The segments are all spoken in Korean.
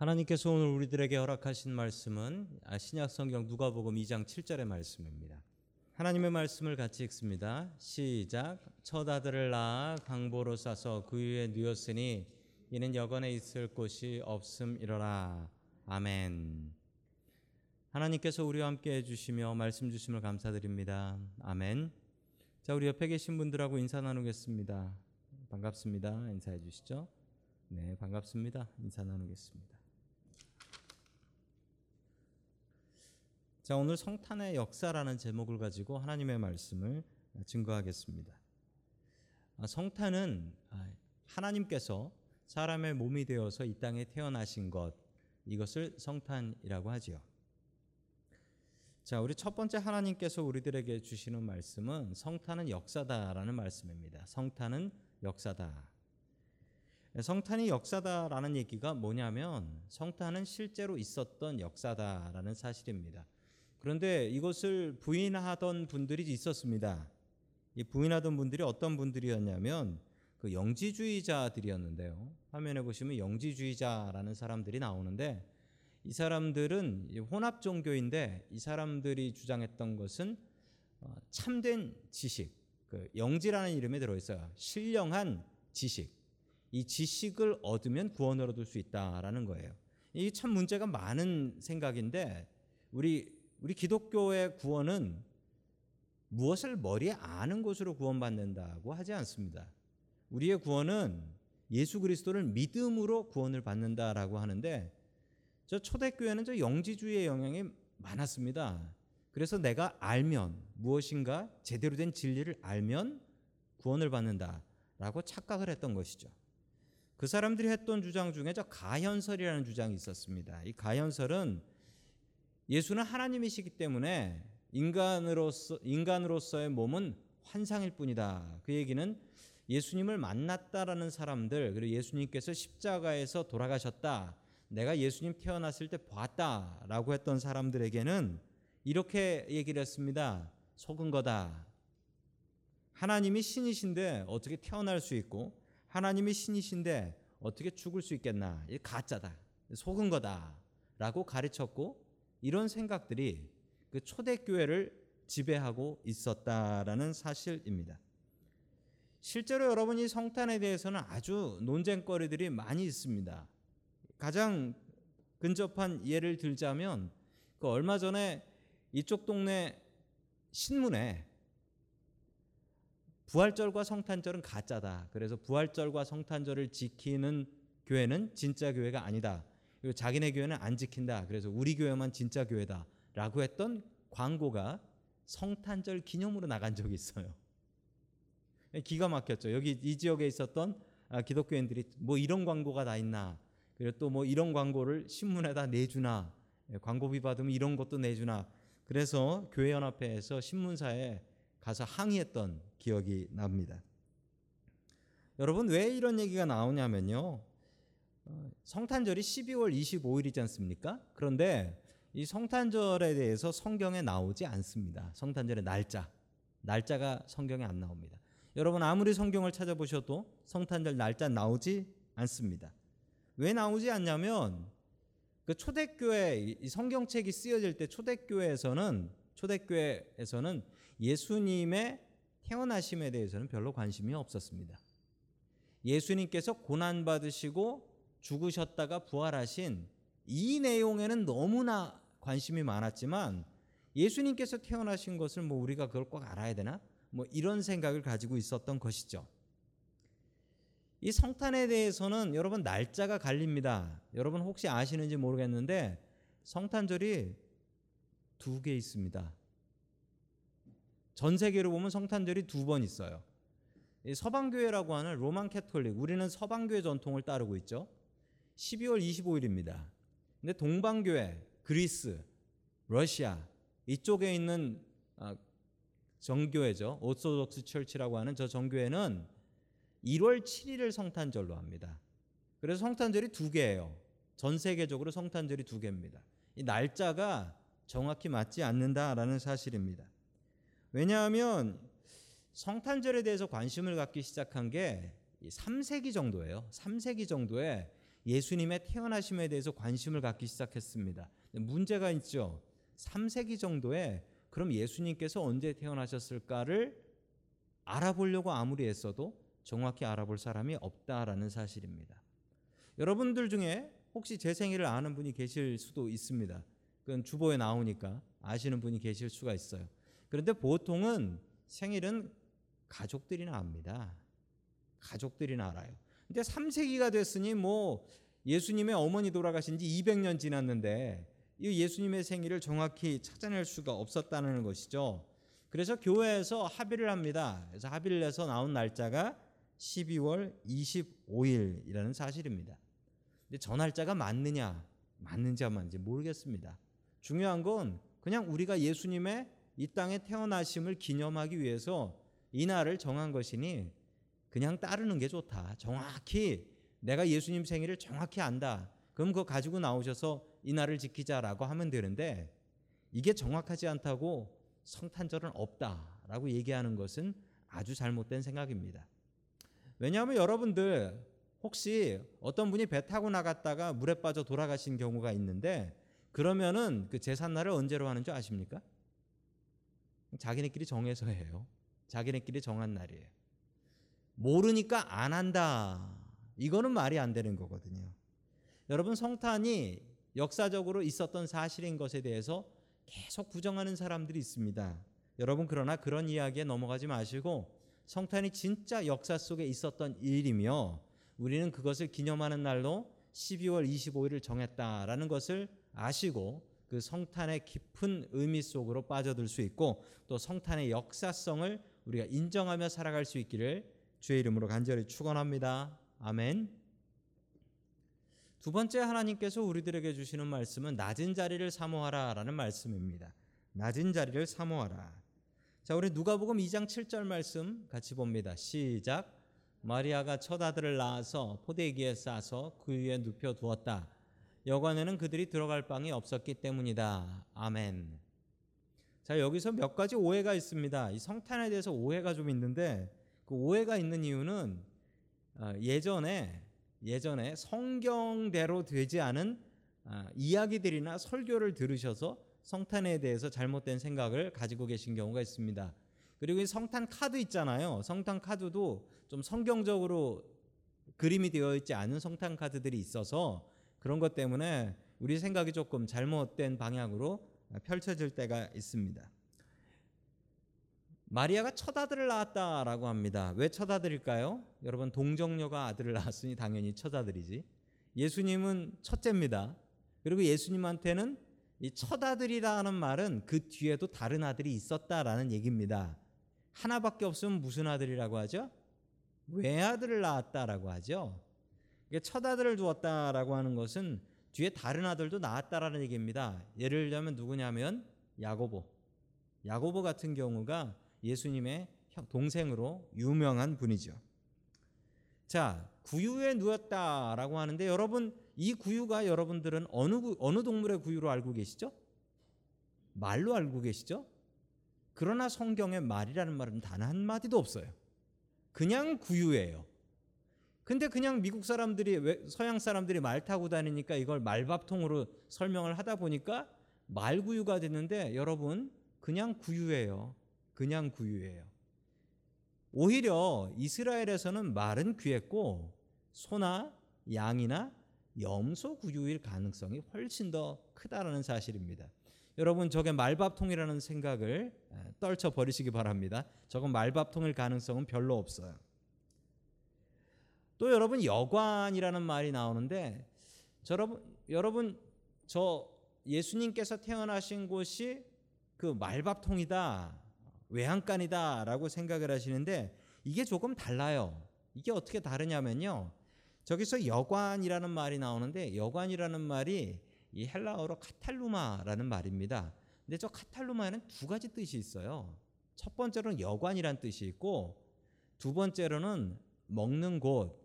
하나님께서 오늘 우리들에게 허락하신 말씀은 아, 신약 성경 누가복음 2장 7절의 말씀입니다. 하나님의 말씀을 같이 읽습니다. 시작. 첫 아들을 낳아 강보로 싸서 그 위에 누였으니 이는 여건에 있을 곳이 없음이러라. 아멘. 하나님께서 우리와 함께 해주시며 말씀 주심을 감사드립니다. 아멘. 자, 우리 옆에 계신 분들하고 인사 나누겠습니다. 반갑습니다. 인사해 주시죠. 네, 반갑습니다. 인사 나누겠습니다. 자, 오늘 성탄의 역사라는 제목을 가지고 하나님의 말씀을 증거하겠습니다. 아, 성탄은 아, 하나님께서 사람의 몸이 되어서 이 땅에 태어나신 것, 이것을 성탄이라고 하지요. 자, 우리 첫 번째 하나님께서 우리들에게 주시는 말씀은 성탄은 역사다라는 말씀입니다. 성탄은 역사다. 성탄이 역사다라는 얘기가 뭐냐면 성탄은 실제로 있었던 역사다라는 사실입니다. 그런데 이것을 부인하던 분들이 있었습니다. 이 부인하던 분들이 어떤 분들이었냐면 그 영지주의자들이었는데요. 화면에 보시면 영지주의자라는 사람들이 나오는데 이 사람들은 혼합 종교인데 이 사람들이 주장했던 것은 어, 참된 지식, 그 영지라는 이름에 들어 있어요. 신령한 지식. 이 지식을 얻으면 구원을 얻을 수 있다라는 거예요. 이게 참 문제가 많은 생각인데 우리 우리 기독교의 구원은 무엇을 머리에 아는 것으로 구원받는다고 하지 않습니다. 우리의 구원은 예수 그리스도를 믿음으로 구원을 받는다라고 하는데 저 초대교회는 저 영지주의의 영향이 많았습니다. 그래서 내가 알면 무엇인가 제대로 된 진리를 알면 구원을 받는다라고 착각을 했던 것이죠. 그 사람들이 했던 주장 중에 저 가현설이라는 주장이 있었습니다. 이 가현설은 예수는 하나님이시기 때문에 인간으로서 인간으로서의 몸은 환상일 뿐이다. 그 얘기는 예수님을 만났다라는 사람들 그리고 예수님께서 십자가에서 돌아가셨다. 내가 예수님 태어났을 때 봤다라고 했던 사람들에게는 이렇게 얘기를 했습니다. 속은 거다. 하나님이 신이신데 어떻게 태어날 수 있고 하나님이 신이신데 어떻게 죽을 수 있겠나? 이 가짜다. 속은 거다라고 가르쳤고 이런 생각들이 그 초대교회를 지배하고 있었다라는 사실입니다. 실제로 여러분이 성탄에 대해서는 아주 논쟁거리들이 많이 있습니다. 가장 근접한 예를 들자면 그 얼마 전에 이쪽 동네 신문에 부활절과 성탄절은 가짜다. 그래서 부활절과 성탄절을 지키는 교회는 진짜 교회가 아니다. 그리고 자기네 교회는 안 지킨다. 그래서 우리 교회만 진짜 교회다. 라고 했던 광고가 성탄절 기념으로 나간 적이 있어요. 기가 막혔죠. 여기 이 지역에 있었던 아, 기독교인들이 뭐 이런 광고가 다 있나. 그리고 또 뭐 이런 광고를 신문에다 내주나. 예, 광고비 받으면 이런 것도 내주나. 그래서 교회연합회에서 신문사에 가서 항의했던 기억이 납니다. 여러분 왜 이런 얘기가 나오냐면요. 어, 성탄절이 12월 25일이지 않습니까? 그런데 이 성탄절에 대해서 성경에 나오지 않습니다. 성탄절의 날짜. 날짜가 성경에 안 나옵니다. 여러분 아무리 성경을 찾아보셔도 성탄절 날짜 나오지 않습니다. 왜 나오지 않냐면 그 초대교회 이 성경책이 쓰여질 때 초대교회에서는 초대교회에서는 예수님의 태어나심에 대해서는 별로 관심이 없었습니다. 예수님께서 고난 받으시고 죽으셨다가 부활하신 이 내용에는 너무나 관심이 많았지만 예수님께서 태어나신 것을 뭐 우리가 그걸 꼭 알아야 되나? 뭐 이런 생각을 가지고 있었던 것이죠. 이 성탄에 대해서는 여러분 날짜가 갈립니다. 여러분 혹시 아시는지 모르겠는데 성탄절이 두 개 있습니다. 전 세계로 보면 성탄절이 두 번 있어요. 서방교회라고 하는 로만 캐톨릭, 우리는 서방교회 전통을 따르고 있죠. 12월 25일입니다. 근데 동방교회, 그리스, 러시아 이쪽에 있는 아, 정교회죠. 오소독스 철치라고 하는 저 정교회는 1월 7일을 성탄절로 합니다. 그래서 성탄절이 두 개예요. 전 세계적으로 성탄절이 두 개입니다. 이 날짜가 정확히 맞지 않는다라는 사실입니다. 왜냐하면 성탄절에 대해서 관심을 갖기 시작한 게 3세기 정도예요. 3세기 정도에 예수님의 태어나심에 대해서 관심을 갖기 시작했습니다. 문제가 있죠. 3세기 정도에 그럼 예수님께서 언제 태어나셨을까를 알아보려고 아무리 애써도 정확히 알아볼 사람이 없다라는 사실입니다. 여러분들 중에 혹시 제 생일을 아는 분이 계실 수도 있습니다. 그건 주보에 나오니까 아시는 분이 계실 수가 있어요. 그런데 보통은 생일은 가족들이나 압니다. 가족들이나 알아요. 근데 3세기가 됐으니 뭐 예수님의 어머니 돌아가신 지 200년 지났는데 이 예수님의 생일을 정확히 찾아낼 수가 없었다는 것이죠. 그래서 교회에서 합의를 합니다. 그래서 합의를 해서 나온 날짜가 12월 25일이라는 사실입니다. 근데 저 날짜가 맞느냐, 맞는지 안 맞는지 모르겠습니다. 중요한 건 그냥 우리가 예수님의 이 땅에 태어나심을 기념하기 위해서 이 날을 정한 것이니 그냥 따르는 게 좋다. 정확히 내가 예수님 생일을 정확히 안다. 그럼 그거 가지고 나오셔서 이 날을 지키자라고 하면 되는데 이게 정확하지 않다고 성탄절은 없다라고 얘기하는 것은 아주 잘못된 생각입니다. 왜냐하면 여러분들 혹시 어떤 분이 배 타고 나갔다가 물에 빠져 돌아가신 경우가 있는데 그러면은 그 제삿날을 언제로 하는 줄 아십니까? 자기네끼리 정해서 해요. 자기네끼리 정한 날이에요. 모르니까 안 한다. 이거는 말이 안 되는 거거든요. 여러분 성탄이 역사적으로 있었던 사실인 것에 대해서 계속 부정하는 사람들이 있습니다. 여러분 그러나 그런 이야기에 넘어가지 마시고 성탄이 진짜 역사 속에 있었던 일이며 우리는 그것을 기념하는 날로 12월 25일을 정했다라는 것을 아시고 그 성탄의 깊은 의미 속으로 빠져들 수 있고 또 성탄의 역사성을 우리가 인정하며 살아갈 수 있기를 주의 이름으로 간절히 축원합니다. 아멘. 두 번째 하나님께서 우리들에게 주시는 말씀은 낮은 자리를 사모하라라는 말씀입니다. 낮은 자리를 사모하라. 자, 우리 누가복음 2장 7절 말씀 같이 봅니다. 시작. 마리아가 첫 아들을 낳아서 포대기에 싸서 그 위에 눕혀 두었다. 여관에는 그들이 들어갈 방이 없었기 때문이다. 아멘. 자, 여기서 몇 가지 오해가 있습니다. 이 성탄에 대해서 오해가 좀 있는데 그 오해가 있는 이유는 어, 예전에 예전에 성경대로 되지 않은 아, 이야기들이나 설교를 들으셔서 성탄에 대해서 잘못된 생각을 가지고 계신 경우가 있습니다. 그리고 이 성탄 카드 있잖아요. 성탄 카드도 좀 성경적으로 그림이 되어 있지 않은 성탄 카드들이 있어서 그런 것 때문에 우리 생각이 조금 잘못된 방향으로 펼쳐질 때가 있습니다. 마리아가 첫 아들을 낳았다라고 합니다. 왜 첫 아들일까요? 여러분 동정녀가 아들을 낳았으니 당연히 첫 아들이지. 예수님은 첫째입니다. 그리고 예수님한테는 이 첫 아들이라는 말은 그 뒤에도 다른 아들이 있었다라는 얘기입니다. 하나밖에 없으면 무슨 아들이라고 하죠? 외아들을 낳았다라고 하죠. 첫 아들을 두었다라고 하는 것은 뒤에 다른 아들도 낳았다라는 얘기입니다. 예를 들면 누구냐면 야고보. 야고보 같은 경우가 예수님의 동생으로 유명한 분이죠. 자, 구유에 누웠다라고 하는데 여러분 이 구유가 여러분들은 어느 구, 어느 동물의 구유로 알고 계시죠? 말로 알고 계시죠? 그러나 성경에 말이라는 말은 단 한 마디도 없어요. 그냥 구유예요. 근데 그냥 미국 사람들이 서양 사람들이 말 타고 다니니까 이걸 말밥통으로 설명을 하다 보니까 말구유가 됐는데 여러분 그냥 구유예요. 그냥 구유예요. 오히려 이스라엘에서는 말은 귀했고 소나 양이나 염소 구유일 가능성이 훨씬 더 크다라는 사실입니다. 여러분 저게 말밥통이라는 생각을 떨쳐 버리시기 바랍니다. 저건 말밥통일 가능성은 별로 없어요. 또 여러분 여관이라는 말이 나오는데 여러분 여러분 저 예수님께서 태어나신 곳이 그 말밥통이다 외양간이다 라고 생각을 하시는데 이게 조금 달라요. 이게 어떻게 다르냐면요. 저기서 여관이라는 말이 나오는데 여관이라는 말이 이 헬라어로 카탈루마라는 말입니다. 근데 저 카탈루마에는 두 가지 뜻이 있어요. 첫 번째로는 여관이란 뜻이 있고 두 번째로는 먹는 곳,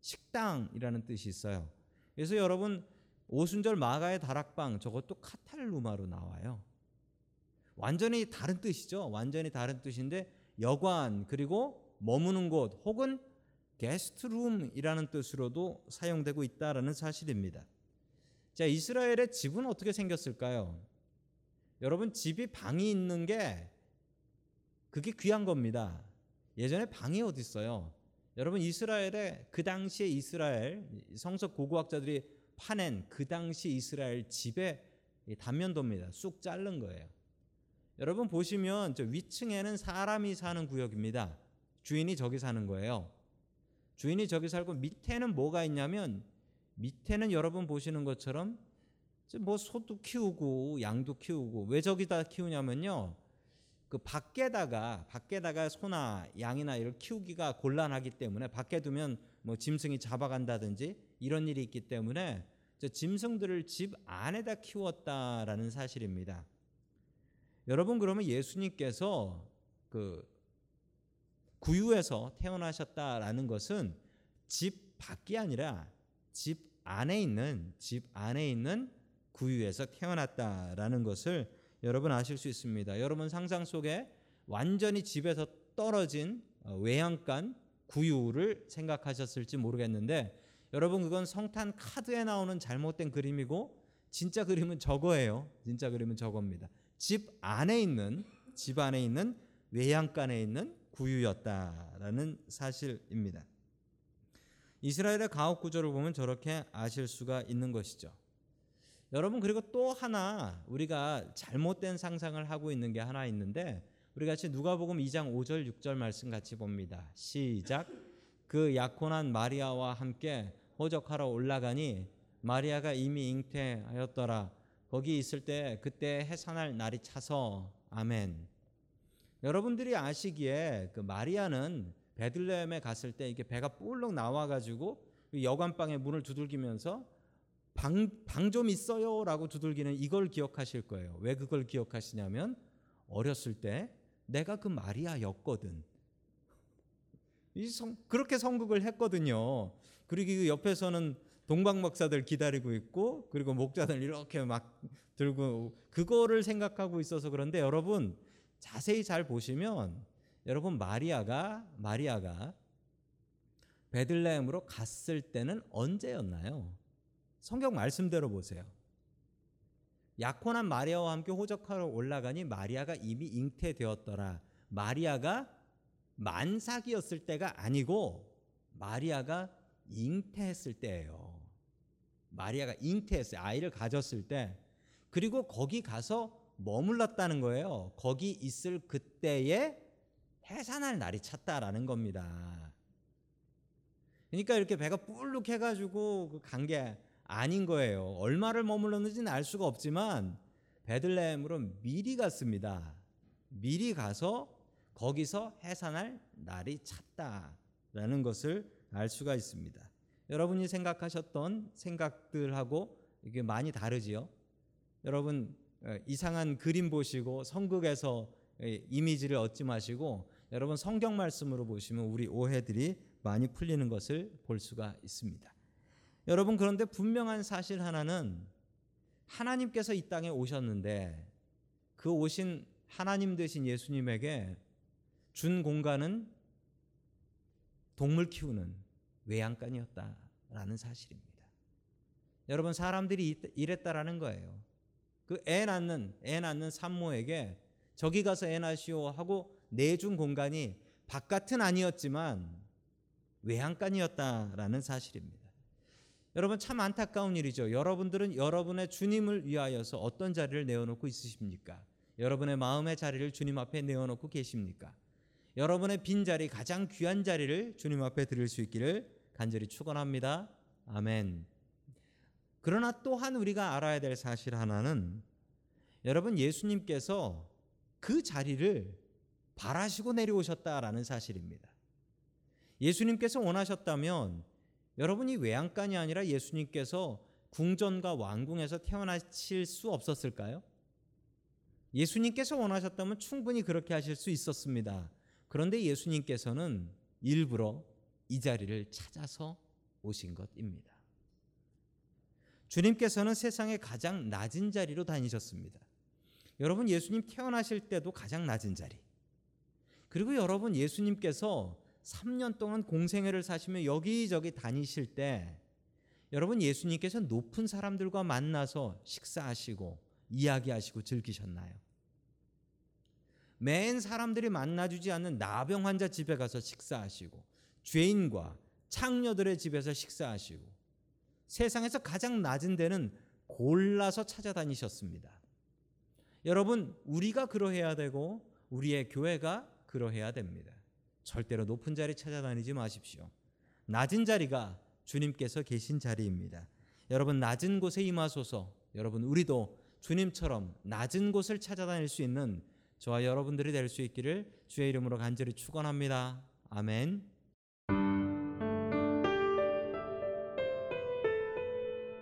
식당이라는 뜻이 있어요. 그래서 여러분 오순절 마가의 다락방 저것도 카탈루마로 나와요. 완전히 다른 뜻이죠. 완전히 다른 뜻인데 여관 그리고 머무는 곳 혹은 게스트룸이라는 뜻으로도 사용되고 있다라는 사실입니다. 자, 이스라엘의 집은 어떻게 생겼을까요? 여러분 집이 방이 있는 게 그게 귀한 겁니다. 예전에 방이 어디 있어요? 여러분 이스라엘의 그 당시에 이스라엘 성서 고고학자들이 파낸 그 당시 이스라엘 집의 단면도입니다. 쑥 자른 거예요. 여러분 보시면 저 위층에는 사람이 사는 구역입니다. 주인이 저기 사는 거예요. 주인이 저기 살고 밑에는 뭐가 있냐면 밑에는 여러분 보시는 것처럼 뭐 소도 키우고 양도 키우고 왜 저기다 키우냐면요. 그 밖에다가 밖에다가 소나 양이나 이를 키우기가 곤란하기 때문에 밖에 두면 뭐 짐승이 잡아간다든지 이런 일이 있기 때문에 저 짐승들을 집 안에다 키웠다라는 사실입니다. 여러분 그러면 예수님께서 그 구유에서 태어나셨다라는 것은 집 밖이 아니라 집 안에 있는 집 안에 있는 구유에서 태어났다라는 것을 여러분 아실 수 있습니다. 여러분 상상 속에 완전히 집에서 떨어진 어, 외양간 구유를 생각하셨을지 모르겠는데 여러분 그건 성탄 카드에 나오는 잘못된 그림이고 진짜 그림은 저거예요. 진짜 그림은 저겁니다. 집 안에 있는 집 안에 있는 외양간에 있는 구유였다라는 사실입니다. 이스라엘의 가옥 구조를 보면 저렇게 아실 수가 있는 것이죠. 여러분 그리고 또 하나 우리가 잘못된 상상을 하고 있는 게 하나 있는데 우리 같이 누가복음 2장 5절 6절 말씀 같이 봅니다. 시작. 그 약혼한 마리아와 함께 호적하러 올라가니 마리아가 이미 잉태하였더라. 거기 있을 때 그때 해산할 날이 차서 아멘. 여러분들이 아시기에 그 마리아는 베들레헴에 갔을 때 이게 배가 뿔룩 나와가지고 여관방에 문을 두들기면서 방 방 좀 있어요라고 두들기는 이걸 기억하실 거예요. 왜 그걸 기억하시냐면 어렸을 때 내가 그 마리아였거든. 이 성, 그렇게 성극을 했거든요. 그리고 그 옆에서는 동방 목사들 기다리고 있고 그리고 목자들 이렇게 막 들고 그거를 생각하고 있어서 그런데 여러분 자세히 잘 보시면 여러분 마리아가 마리아가 베들레헴으로 갔을 때는 언제였나요? 성경 말씀대로 보세요. 약혼한 마리아와 함께 호적하러 올라가니 마리아가 이미 잉태되었더라. 마리아가 만삭이었을 때가 아니고 마리아가 잉태했을 때예요. 마리아가 잉태했어요. 아이를 가졌을 때. 그리고 거기 가서 머물렀다는 거예요. 거기 있을 그때에 해산할 날이 찼다라는 겁니다. 그러니까 이렇게 배가 뿔룩 해가지고 간 게 아닌 거예요. 얼마를 머물렀는지는 알 수가 없지만 베들레헴으로 미리 갔습니다. 미리 가서 거기서 해산할 날이 찼다라는 것을 알 수가 있습니다. 여러분이 생각하셨던 생각들하고 이게 많이 다르지요. 여러분 어, 이상한 그림 보시고 성극에서 이미지를 얻지 마시고 여러분 성경 말씀으로 보시면 우리 오해들이 많이 풀리는 것을 볼 수가 있습니다. 여러분 그런데 분명한 사실 하나는 하나님께서 이 땅에 오셨는데 그 오신 하나님 되신 예수님에게 준 공간은 동물 키우는 외양간이었다라는 사실입니다. 여러분 사람들이 이랬다라는 거예요. 그 애 낳는 애 낳는 산모에게 저기 가서 애 낳으시오 하고 내준 공간이 바깥은 아니었지만 외양간이었다라는 사실입니다. 여러분 참 안타까운 일이죠. 여러분들은 여러분의 주님을 위하여서 어떤 자리를 내어놓고 있으십니까? 여러분의 마음의 자리를 주님 앞에 내어놓고 계십니까? 여러분의 빈 자리, 가장 귀한 자리를 주님 앞에 드릴 수 있기를 간절히 축원합니다. 아멘. 그러나 또한 우리가 알아야 될 사실 하나는 여러분 예수님께서 그 자리를 바라시고 내려오셨다라는 사실입니다. 예수님께서 원하셨다면 여러분이 외양간이 아니라 예수님께서 궁전과 왕궁에서 태어나실 수 없었을까요? 예수님께서 원하셨다면 충분히 그렇게 하실 수 있었습니다. 그런데 예수님께서는 일부러 이 자리를 찾아서 오신 것입니다. 주님께서는 세상의 가장 낮은 자리로 다니셨습니다. 여러분 예수님 태어나실 때도 가장 낮은 자리. 그리고 여러분 예수님께서 3년 동안 공생애를 사시며 여기저기 다니실 때 여러분 예수님께서 높은 사람들과 만나서 식사하시고 이야기하시고 즐기셨나요? 맨 사람들이 만나주지 않는 나병 환자 집에 가서 식사하시고 죄인과 창녀들의 집에서 식사하시고 세상에서 가장 낮은 데는 골라서 찾아다니셨습니다. 여러분 우리가 그러해야 되고 우리의 교회가 그러해야 됩니다. 절대로 높은 자리 찾아다니지 마십시오. 낮은 자리가 주님께서 계신 자리입니다. 여러분 낮은 곳에 임하소서. 여러분 우리도 주님처럼 낮은 곳을 찾아다닐 수 있는 저와 여러분들이 될 수 있기를 주의 이름으로 간절히 축원합니다. 아멘.